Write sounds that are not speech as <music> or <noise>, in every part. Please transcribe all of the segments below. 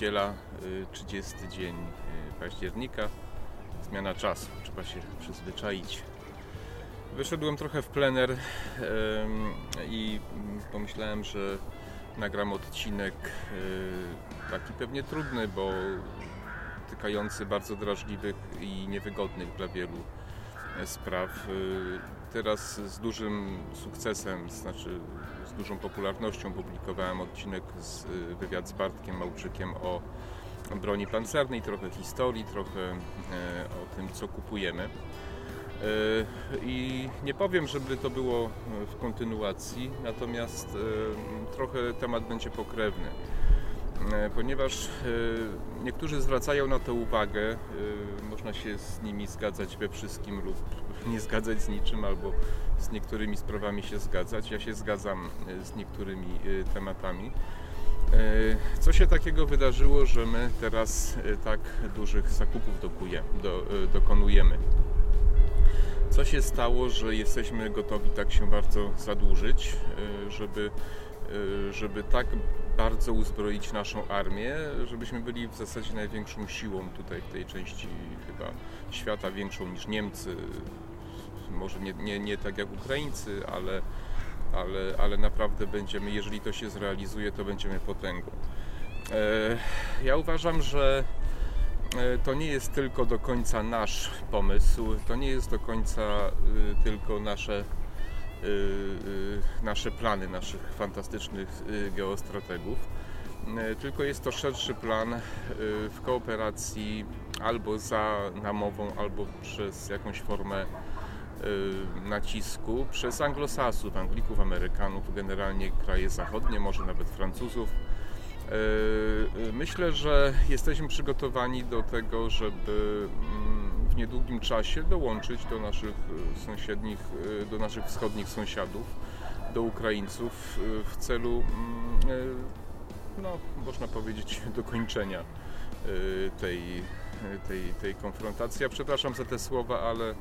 niedziela, y, 30 dzień y, października, zmiana czasu, trzeba się przyzwyczaić. Wyszedłem trochę w plener i pomyślałem, że nagram odcinek y, taki pewnie trudny, bo tykający bardzo drażliwych i niewygodnych dla wielu spraw. Y, Teraz z dużym sukcesem, znaczy z dużą popularnością publikowałem odcinek z y, wywiad z Bartkiem Małczykiem o broni pancernej, trochę historii, trochę e, o tym, co kupujemy. E, I nie powiem, żeby to było w kontynuacji, natomiast e, trochę temat będzie pokrewny. E, Ponieważ e, niektórzy zwracają na to uwagę, e, można się z nimi zgadzać we wszystkim lub nie zgadzać z niczym, albo z niektórymi sprawami się zgadzać. Ja się zgadzam z niektórymi tematami. Co się takiego wydarzyło, że my teraz tak dużych zakupów dokonujemy? Co się stało, że jesteśmy gotowi tak się bardzo zadłużyć, żeby, żeby tak bardzo uzbroić naszą armię, żebyśmy byli w zasadzie największą siłą tutaj w tej części chyba świata, większą niż Niemcy, może nie, nie, nie tak jak Ukraińcy, ale, ale, ale naprawdę będziemy, jeżeli to się zrealizuje, to będziemy potęgą. E, Ja uważam, że e, to nie jest tylko do końca nasz pomysł, to nie jest do końca y, tylko nasze, y, y, nasze plany naszych fantastycznych y, geostrategów, y, tylko jest to szerszy plan y, w kooperacji albo za namową, albo przez jakąś formę y, nacisku przez anglosasów, Anglików, Amerykanów, generalnie kraje zachodnie, może nawet Francuzów. Y, y, Myślę, że jesteśmy przygotowani do tego, żeby mm, w niedługim czasie dołączyć do naszych y, sąsiednich, y, do naszych wschodnich sąsiadów, do Ukraińców y, w celu, mm, no, można powiedzieć, <laughs> dokończenia tej, tej, tej konfrontacji. Ja przepraszam za te słowa, ale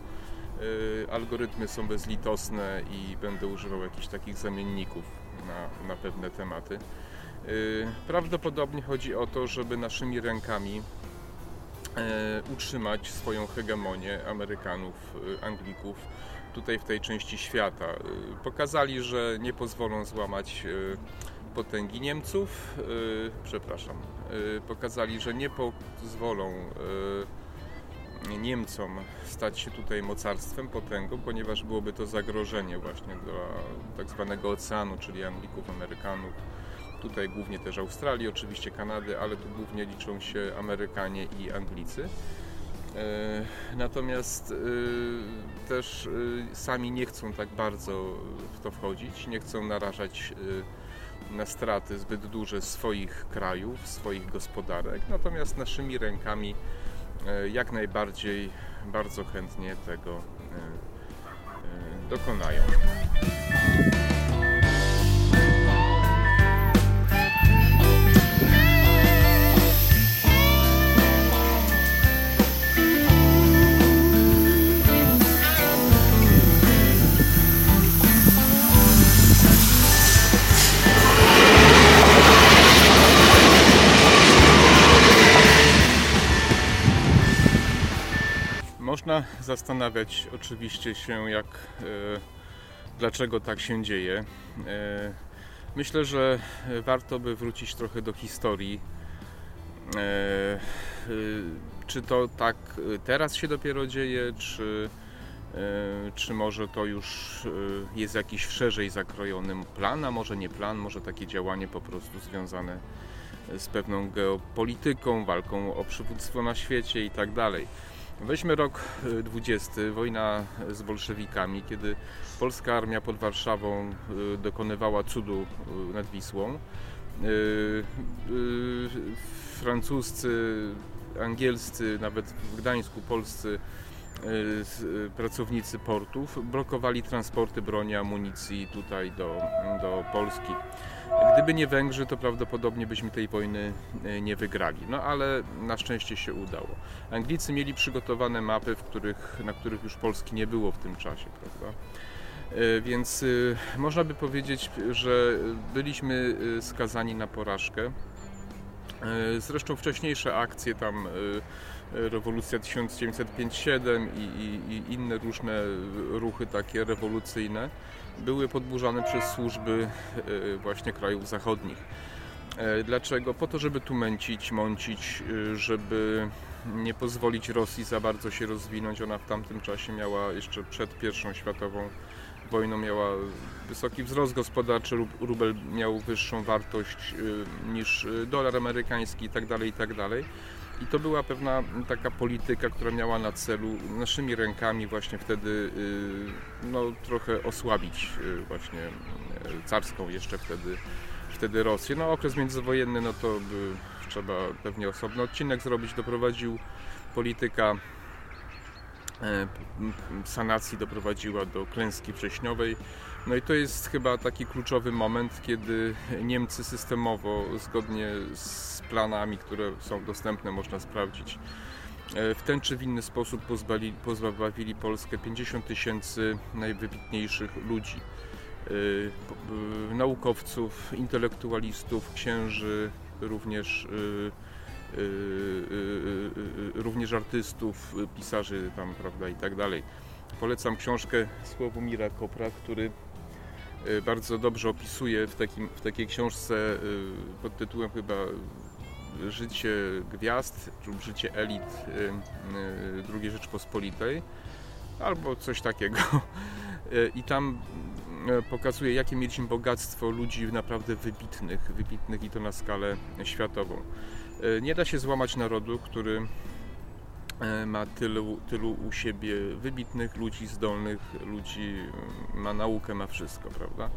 algorytmy są bezlitosne i będę używał jakichś takich zamienników na, na pewne tematy. Prawdopodobnie chodzi o to, żeby naszymi rękami e, utrzymać swoją hegemonię Amerykanów, y, Anglików tutaj w tej części świata. Y, Pokazali, że nie pozwolą złamać potęgi Niemców, przepraszam, pokazali, że nie pozwolą Niemcom stać się tutaj mocarstwem, potęgą, ponieważ byłoby to zagrożenie właśnie dla tak zwanego oceanu, czyli Anglików, Amerykanów, tutaj głównie też Australii, oczywiście Kanady, ale tu głównie liczą się Amerykanie i Anglicy. E, Natomiast e, też e, sami nie chcą tak bardzo w to wchodzić, nie chcą narażać na straty zbyt duże swoich krajów, swoich gospodarek, natomiast naszymi rękami jak najbardziej bardzo chętnie tego dokonają. Można zastanawiać oczywiście się, jak, e, dlaczego tak się dzieje. E, myślę, że warto by wrócić trochę do historii. E, e, czy to tak e, teraz się dopiero dzieje, czy, e, czy może to już e, jest jakiś szerzej zakrojony plan, a może nie plan, może takie działanie po prostu związane z pewną geopolityką, walką o przywództwo na świecie i tak dalej. Weźmy rok y, 20, wojna z bolszewikami, kiedy polska armia pod Warszawą y, dokonywała cudu y, nad Wisłą. Y, y, Francuscy, angielscy, nawet w Gdańsku polscy pracownicy portów blokowali transporty broni, amunicji tutaj do, do Polski. Gdyby nie Węgrzy, to prawdopodobnie byśmy tej wojny nie wygrali. No ale na szczęście się udało. Anglicy mieli przygotowane mapy, w których, na których już Polski nie było w tym czasie, prawda? Więc można by powiedzieć, że byliśmy skazani na porażkę. Zresztą wcześniejsze akcje tam rewolucja 1905-7 i, i, i, inne różne ruchy takie rewolucyjne były podburzane przez służby e, właśnie krajów zachodnich. E, dlaczego? Po to, żeby tu męcić, mącić, e, żeby nie pozwolić Rosji za bardzo się rozwinąć. Ona w tamtym czasie miała jeszcze przed I światową wojną miała wysoki wzrost gospodarczy, rubel miał wyższą wartość niż dolar amerykański itd., tak itd. I to była pewna taka polityka, która miała na celu naszymi rękami właśnie wtedy y, no, trochę osłabić y, właśnie y, carską jeszcze wtedy, wtedy Rosję. No okres międzywojenny, no to by trzeba pewnie osobny odcinek zrobić. Doprowadził polityka sanacji doprowadziła do klęski wrześniowej. No i to jest chyba taki kluczowy moment, kiedy Niemcy systemowo, zgodnie z planami, które są dostępne, można sprawdzić, e, w ten czy w inny sposób pozbawili, pozbawili Polskę 50 tysięcy najwybitniejszych ludzi. E, naukowców, intelektualistów, księży, również e, również artystów, pisarzy tam, prawda, i tak dalej. Polecam książkę Sławomira Kopra, który Y, bardzo dobrze opisuje w, takim, w takiej książce y, pod tytułem chyba Życie gwiazd lub Życie elit y, II Rzeczpospolitej albo coś takiego. I tam pokazuje, jakie mieliśmy bogactwo ludzi naprawdę wybitnych, wybitnych i to na skalę światową. Nie da się złamać narodu, który E, ma tylu, tylu u siebie wybitnych ludzi, zdolnych ludzi, ma naukę, ma wszystko, prawda?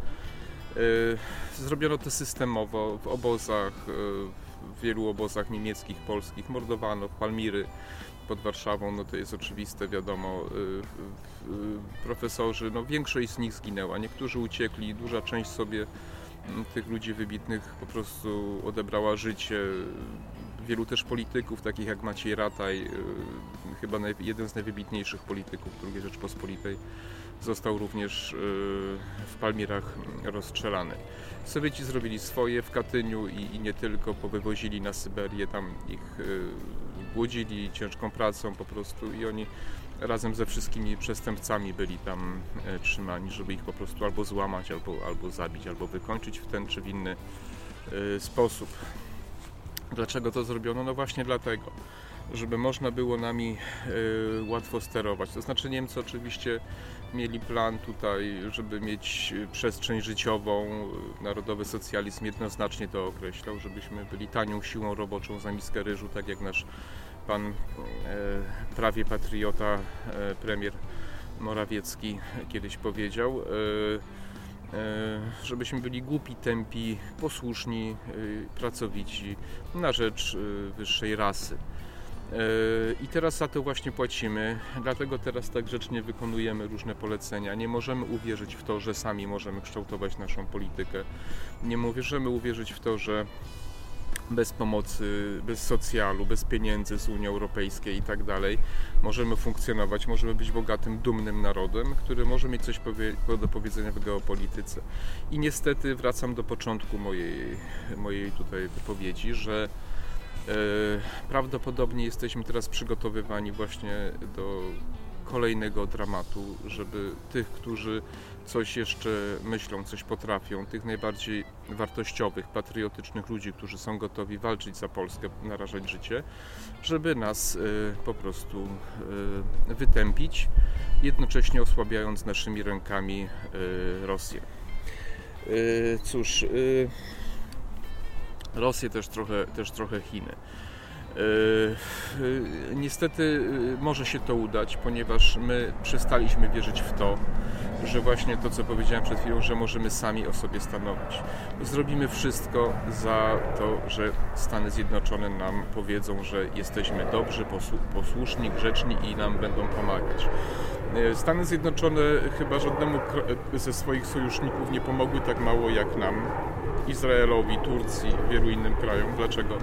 E, zrobiono to systemowo w obozach, e, w wielu obozach niemieckich, polskich, mordowano w Palmiry pod Warszawą, no to jest oczywiste, wiadomo, profesorzy, no większość z nich zginęła, niektórzy uciekli, duża część sobie tych ludzi wybitnych po prostu odebrała życie, wielu też polityków, takich jak Maciej Rataj, y, chyba jeden z najwybitniejszych polityków II Rzeczpospolitej, został również y, w Palmirach rozstrzelany. Sowieci zrobili swoje w Katyniu i, nie tylko, powywozili na Syberię, tam ich y, głodzili ciężką pracą po prostu i oni razem ze wszystkimi przestępcami byli tam e, trzymani, żeby ich po prostu albo złamać, albo, albo zabić, albo wykończyć w ten czy w inny sposób. Dlaczego to zrobiono? No właśnie dlatego, żeby można było nami y, łatwo sterować. To znaczy Niemcy oczywiście mieli plan tutaj, żeby mieć przestrzeń życiową. Narodowy socjalizm jednoznacznie to określał, żebyśmy byli tanią siłą roboczą za miskę ryżu, tak jak nasz pan e, prawie patriota, e, premier Morawiecki kiedyś powiedział. E, żebyśmy byli głupi, tępi, posłuszni, pracowici na rzecz wyższej rasy. I teraz za to właśnie płacimy, dlatego teraz tak grzecznie wykonujemy różne polecenia. Nie możemy uwierzyć w to, że sami możemy kształtować naszą politykę. Nie możemy uwierzyć w to, że bez pomocy, bez socjalu, bez pieniędzy z Unii Europejskiej i tak dalej, możemy funkcjonować, możemy być bogatym, dumnym narodem, który może mieć coś do powiedzenia w geopolityce. I niestety wracam do początku mojej, mojej tutaj wypowiedzi, że e, prawdopodobnie jesteśmy teraz przygotowywani właśnie do kolejnego dramatu, żeby tych, którzy coś jeszcze myślą, coś potrafią, tych najbardziej wartościowych, patriotycznych ludzi, którzy są gotowi walczyć za Polskę, narażać życie, żeby nas y, po prostu y, wytępić, jednocześnie osłabiając naszymi rękami y, Rosję. Cóż, Rosję też trochę, też trochę Chiny. Niestety może się to udać, ponieważ my przestaliśmy wierzyć w to, że właśnie to, co powiedziałem przed chwilą, że możemy sami o sobie stanowić. Zrobimy wszystko za to, że Stany Zjednoczone nam powiedzą, że jesteśmy dobrzy, posłuszni, grzeczni i nam będą pomagać. E, Stany Zjednoczone chyba żadnemu ze swoich sojuszników nie pomogły tak mało jak nam, Izraelowi, Turcji, wielu innym krajom. Dlaczego?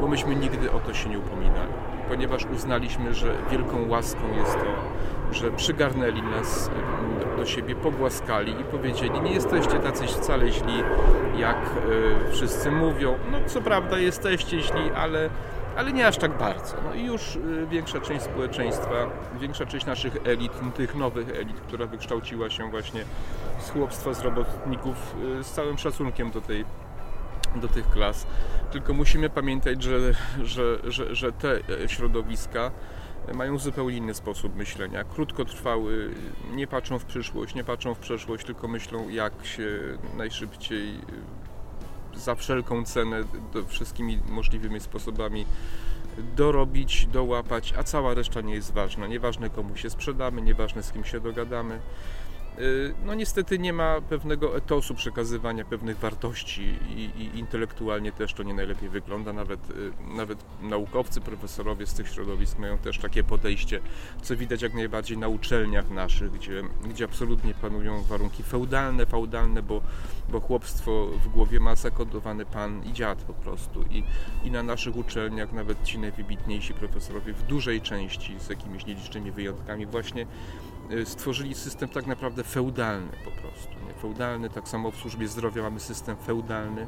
Bo myśmy nigdy o to się nie upominali, ponieważ uznaliśmy, że wielką łaską jest to, że przygarnęli nas do siebie, pogłaskali i powiedzieli, nie jesteście tacy wcale źli, jak e, wszyscy mówią. No co prawda jesteście źli, ale, ale nie aż tak bardzo. No i już e, większa część społeczeństwa, większa część naszych elit, tych nowych elit, która wykształciła się właśnie z chłopstwa, z robotników, e, z całym szacunkiem do tej do tych klas. Tylko musimy pamiętać, że, że, że, że te środowiska mają zupełnie inny sposób myślenia. Krótkotrwały, nie patrzą w przyszłość, nie patrzą w przeszłość, tylko myślą jak się najszybciej za wszelką cenę wszystkimi możliwymi sposobami dorobić, dołapać, a cała reszta nie jest ważna. Nieważne komu się sprzedamy, nieważne z kim się dogadamy. Y, no niestety nie ma pewnego etosu przekazywania pewnych wartości i, i, intelektualnie też to nie najlepiej wygląda. Nawet, y, nawet naukowcy, profesorowie z tych środowisk mają też takie podejście, co widać jak najbardziej na uczelniach naszych, gdzie, gdzie absolutnie panują warunki feudalne, feudalne, bo, bo chłopstwo w głowie ma zakodowany pan i dziad po prostu. I, I na naszych uczelniach nawet ci najwybitniejsi profesorowie w dużej części, z jakimiś nielicznymi wyjątkami, właśnie stworzyli system tak naprawdę feudalny po prostu. Nie? Feudalny, tak samo w służbie zdrowia mamy system feudalny,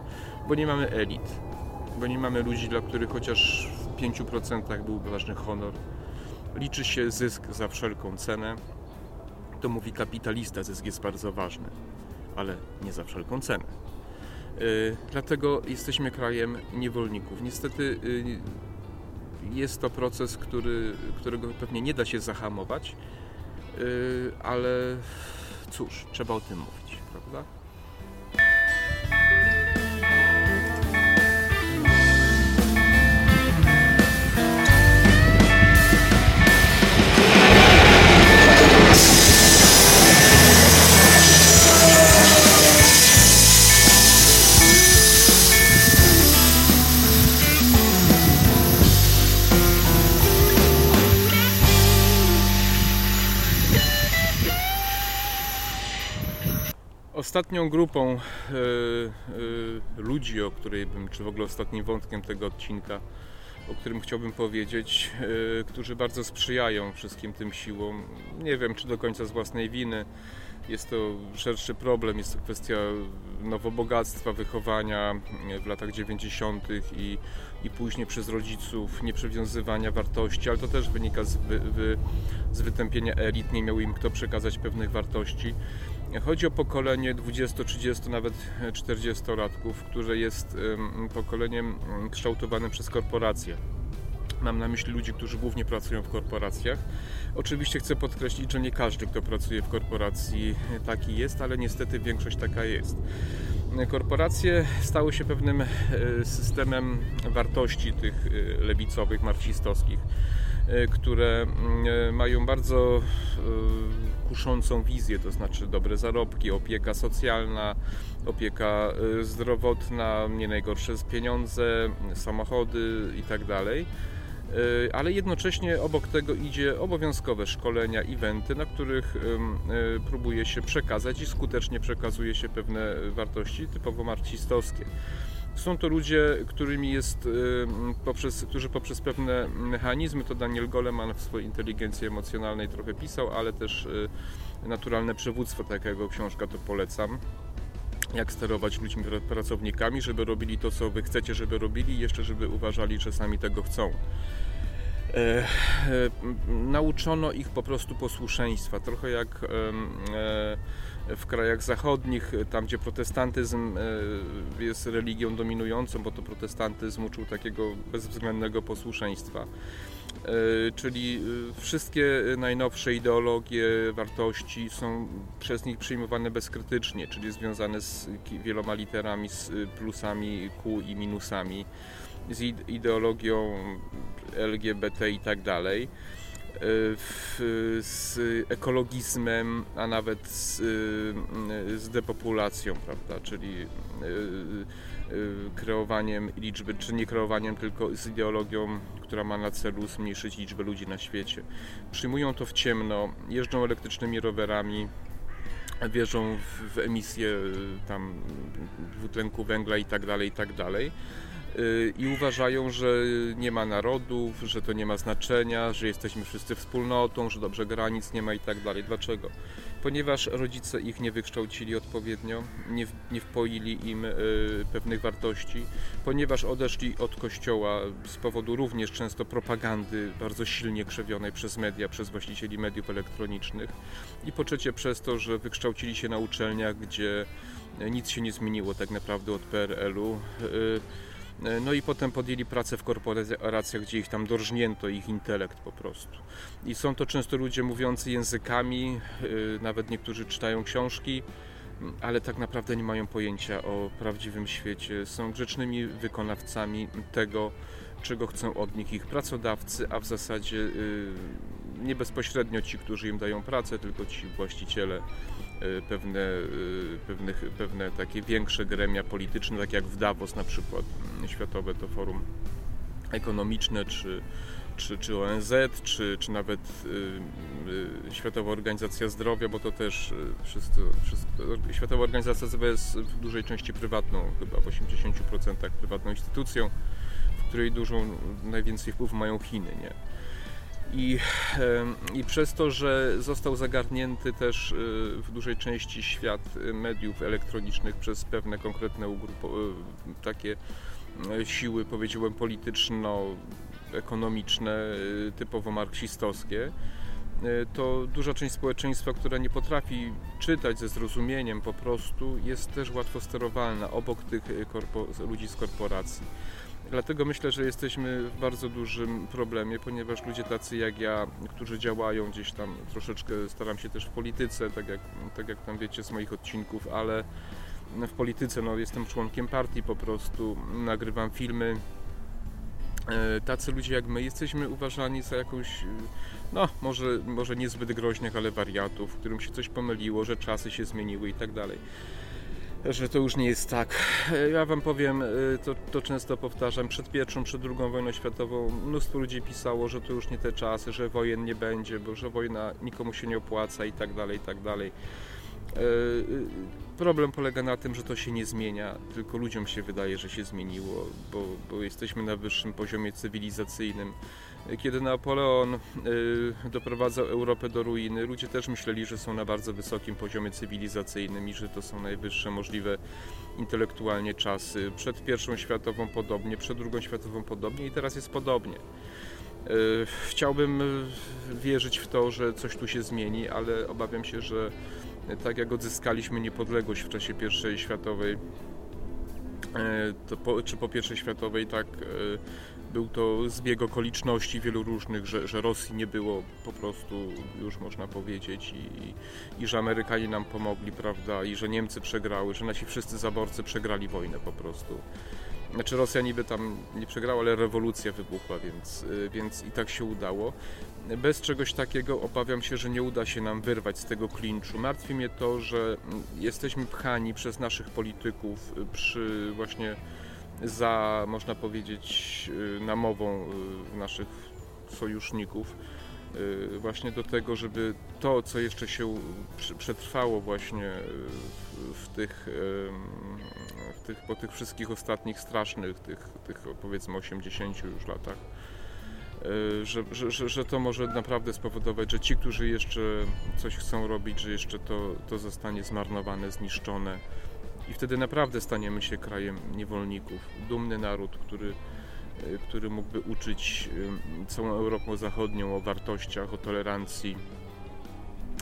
bo nie mamy elit, bo nie mamy ludzi, dla których chociaż w 5% byłby ważny honor. Liczy się zysk za wszelką cenę. To mówi kapitalista, zysk jest bardzo ważny, ale nie za wszelką cenę. Yy, dlatego jesteśmy krajem niewolników. Niestety yy, jest to proces, który, którego pewnie nie da się zahamować, Y, ale cóż, trzeba o tym mówić, prawda? Ostatnią grupą y, y, ludzi, o której bym, czy w ogóle ostatnim wątkiem tego odcinka, o którym chciałbym powiedzieć, y, którzy bardzo sprzyjają wszystkim tym siłom. Nie wiem, czy do końca z własnej winy. Jest to szerszy problem, jest to kwestia nowobogactwa, wychowania w latach 90. i, i później przez rodziców, nieprzywiązywania wartości, ale to też wynika z, wy, wy, z wytępienia elit, nie miał im kto przekazać pewnych wartości. Chodzi o pokolenie 20, 30, nawet 40-latków, które jest pokoleniem kształtowanym przez korporacje. Mam na myśli ludzi, którzy głównie pracują w korporacjach. Oczywiście chcę podkreślić, że nie każdy, kto pracuje w korporacji, taki jest, ale niestety większość taka jest. Korporacje stały się pewnym e, systemem wartości tych e, lewicowych, marksistowskich E, które mm, e, mają bardzo e, kuszącą wizję, to znaczy dobre zarobki, opieka socjalna, opieka zdrowotna, nie najgorsze z pieniądze, samochody itd. Tak ale jednocześnie obok tego idzie obowiązkowe szkolenia, eventy, na których próbuje się przekazać i skutecznie przekazuje się pewne wartości typowo marksistowskie. Są to ludzie, którymi jest, y, poprzez, którzy poprzez pewne mechanizmy, to Daniel Goleman w swojej inteligencji emocjonalnej trochę pisał, ale też y, naturalne przywództwo, takiego książka to polecam jak sterować ludźmi, pracownikami, żeby robili to, co wy chcecie, żeby robili jeszcze, żeby uważali, że sami tego chcą. E, e, nauczono ich po prostu posłuszeństwa, trochę jak e, w krajach zachodnich, tam gdzie protestantyzm e, jest religią dominującą, bo to protestantyzm uczył takiego bezwzględnego posłuszeństwa. E, czyli e, wszystkie najnowsze ideologie, wartości są przez nich przyjmowane bezkrytycznie, czyli związane z wieloma literami, z plusami Q i minusami z ideologią LGBT i tak dalej z ekologizmem, a nawet z, z depopulacją, prawda, czyli kreowaniem liczby, czy nie kreowaniem, tylko z ideologią, która ma na celu zmniejszyć liczbę ludzi na świecie. Przyjmują to w ciemno, jeżdżą elektrycznymi rowerami, wierzą w, w emisję tam dwutlenku węgla i tak dalej, i tak dalej Y, i uważają, że nie ma narodów, że to nie ma znaczenia, że jesteśmy wszyscy wspólnotą, że dobrze granic nie ma i tak dalej. Dlaczego? Ponieważ rodzice ich nie wykształcili odpowiednio, nie, nie wpoili im y, pewnych wartości, ponieważ odeszli od kościoła z powodu również często propagandy bardzo silnie krzewionej przez media, przez właścicieli mediów elektronicznych i po trzecie przez to, że wykształcili się na uczelniach, gdzie nic się nie zmieniło tak naprawdę od PRL-u. E, no i potem podjęli pracę w korporacjach, gdzie ich tam dorżnięto, ich intelekt po prostu. I są to często ludzie mówiący językami, e, nawet niektórzy czytają książki, ale tak naprawdę nie mają pojęcia o prawdziwym świecie. Są grzecznymi wykonawcami tego, czego chcą od nich ich pracodawcy, a w zasadzie e, nie bezpośrednio ci, którzy im dają pracę, tylko ci właściciele pewne, y, pewne, pewne takie większe gremia polityczne, tak jak w Davos na przykład, mm, Światowe to Forum Ekonomiczne, czy, czy, czy ONZ, czy, czy nawet y, Światowa Organizacja Zdrowia, bo to też wszystko, wszystko, Światowa Organizacja Zdrowia jest w dużej części prywatną, chyba w 80% prywatną instytucją, w której dużą, najwięcej wpływu mają Chiny, nie? I, I przez to, że został zagarnięty też y, w dużej części świat mediów elektronicznych przez pewne konkretne ugrupo- y, takie y, siły, powiedziałem, polityczno-ekonomiczne, typowo marksistowskie, to duża część społeczeństwa, która nie potrafi czytać ze zrozumieniem po prostu, jest też łatwo sterowalna obok tych ludzi z korporacji. Dlatego myślę, że jesteśmy w bardzo dużym problemie, ponieważ ludzie tacy jak ja, którzy działają gdzieś tam, troszeczkę staram się też w polityce, tak jak, tak jak tam wiecie z moich odcinków, ale w polityce no, jestem członkiem partii po prostu, nagrywam filmy. E, tacy ludzie jak my jesteśmy uważani za jakąś, no może, może niezbyt groźnych, ale wariatów, którym się coś pomyliło, że czasy się zmieniły i tak dalej że to już nie jest tak. Ja Wam powiem, y, to, to często powtarzam, przed pierwszą, przed drugą wojną światową mnóstwo ludzi pisało, że to już nie te czasy, że wojen nie będzie, bo że wojna nikomu się nie opłaca i tak dalej, i tak dalej. Y, y, problem polega na tym, że to się nie zmienia, tylko ludziom się wydaje, że się zmieniło, bo, bo jesteśmy na wyższym poziomie cywilizacyjnym kiedy Napoleon y, doprowadzał Europę do ruiny, ludzie też myśleli, że są na bardzo wysokim poziomie cywilizacyjnym i że to są najwyższe możliwe intelektualnie czasy. Przed pierwszą światową podobnie, przed drugą światową podobnie i teraz jest podobnie. Y, chciałbym wierzyć w to, że coś tu się zmieni, ale obawiam się, że tak jak odzyskaliśmy niepodległość w czasie pierwszej światowej, to po, czy po pierwszej światowej, tak był to zbieg okoliczności wielu różnych, że, że Rosji nie było po prostu, już można powiedzieć, i, i że Amerykanie nam pomogli, prawda, i że Niemcy przegrały, że nasi wszyscy zaborcy przegrali wojnę po prostu. Znaczy Rosja niby tam nie przegrała, ale rewolucja wybuchła, więc, y, więc i tak się udało. Bez czegoś takiego obawiam się, że nie uda się nam wyrwać z tego klinczu. Martwi mnie to, że jesteśmy pchani przez naszych polityków przy właśnie za, można powiedzieć, y, namową y, naszych sojuszników y, właśnie do tego, żeby to, co jeszcze się przetrwało właśnie w tych, w tych po tych wszystkich ostatnich strasznych, tych, tych powiedzmy 80 już latach, że, że, że to może naprawdę spowodować, że ci, którzy jeszcze coś chcą robić, że jeszcze to, to zostanie zmarnowane, zniszczone, i wtedy naprawdę staniemy się krajem niewolników. Dumny naród, który, który mógłby uczyć e, całą Europę Zachodnią o wartościach, o tolerancji.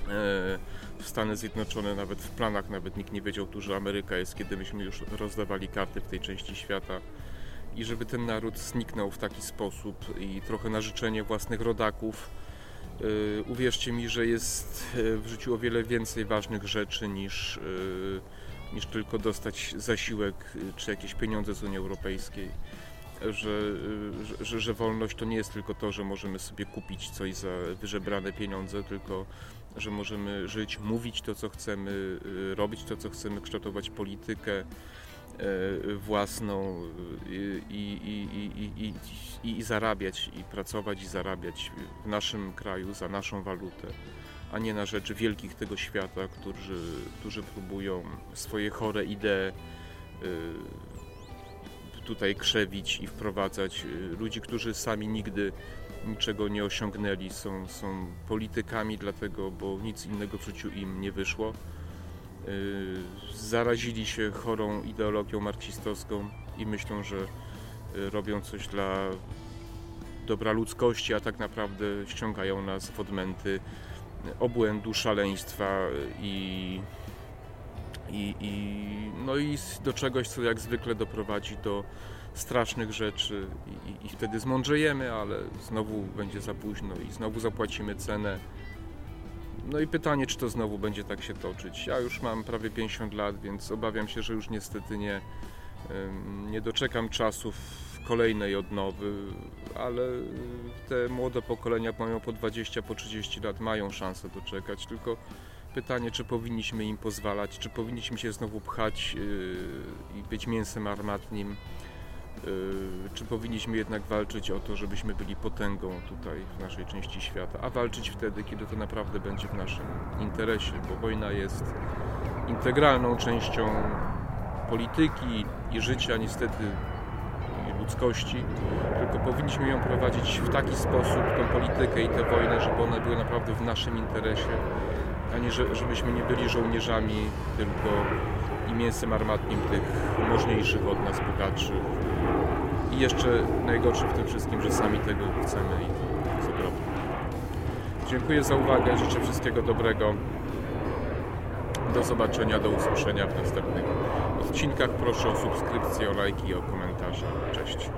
E, Stany Zjednoczone nawet w planach nawet nikt nie wiedział tu, że Ameryka jest, kiedy myśmy już rozdawali karty w tej części świata i żeby ten naród zniknął w taki sposób i trochę na życzenie własnych rodaków. Uwierzcie mi, że jest w życiu o wiele więcej ważnych rzeczy niż niż tylko dostać zasiłek y, czy jakieś pieniądze z Unii Europejskiej. Że, że, że, że wolność to nie jest tylko to, że możemy sobie kupić coś za wyżebrane pieniądze, tylko że możemy żyć, mówić to, co chcemy, y, robić to, co chcemy, kształtować politykę y, własną y, i, i, i, i zarabiać, i pracować, i zarabiać w naszym kraju za naszą walutę, a nie na rzecz wielkich tego świata, którzy, którzy próbują swoje chore idee tutaj krzewić i wprowadzać ludzi, którzy sami nigdy niczego nie osiągnęli, są, są politykami, dlatego, bo nic innego w życiu im nie wyszło. Yy, zarazili się chorą ideologią marksistowską i myślą, że yy, robią coś dla dobra ludzkości, a tak naprawdę ściągają nas w odmęty obłędu, szaleństwa i, i, i, no i do czegoś, co jak zwykle doprowadzi do strasznych rzeczy i, i wtedy zmądrzejemy, ale znowu będzie za późno i znowu zapłacimy cenę. No i pytanie, czy to znowu będzie tak się toczyć. Ja już mam prawie 50 lat, więc obawiam się, że już niestety nie, nie doczekam czasów kolejnej odnowy, ale te młode pokolenia mają po 20, po 30 lat, mają szansę doczekać, tylko pytanie, czy powinniśmy im pozwalać, czy powinniśmy się znowu pchać yy, i być mięsem armatnim Y, czy powinniśmy jednak walczyć o to, żebyśmy byli potęgą tutaj w naszej części świata, a walczyć wtedy, kiedy to naprawdę będzie w naszym interesie, bo wojna jest integralną częścią polityki i życia niestety ludzkości, tylko powinniśmy ją prowadzić w taki sposób, tą politykę i tę wojnę, żeby one były naprawdę w naszym interesie, a nie żebyśmy nie byli żołnierzami tylko i mięsem armatnim tych możniejszych od nas bogaczy. I jeszcze najgorsze w tym wszystkim, że sami tego chcemy i to jest. Dziękuję za uwagę, życzę wszystkiego dobrego. Do zobaczenia, do usłyszenia w następnych odcinkach. Proszę o subskrypcję, o lajki i o komentarze. Cześć.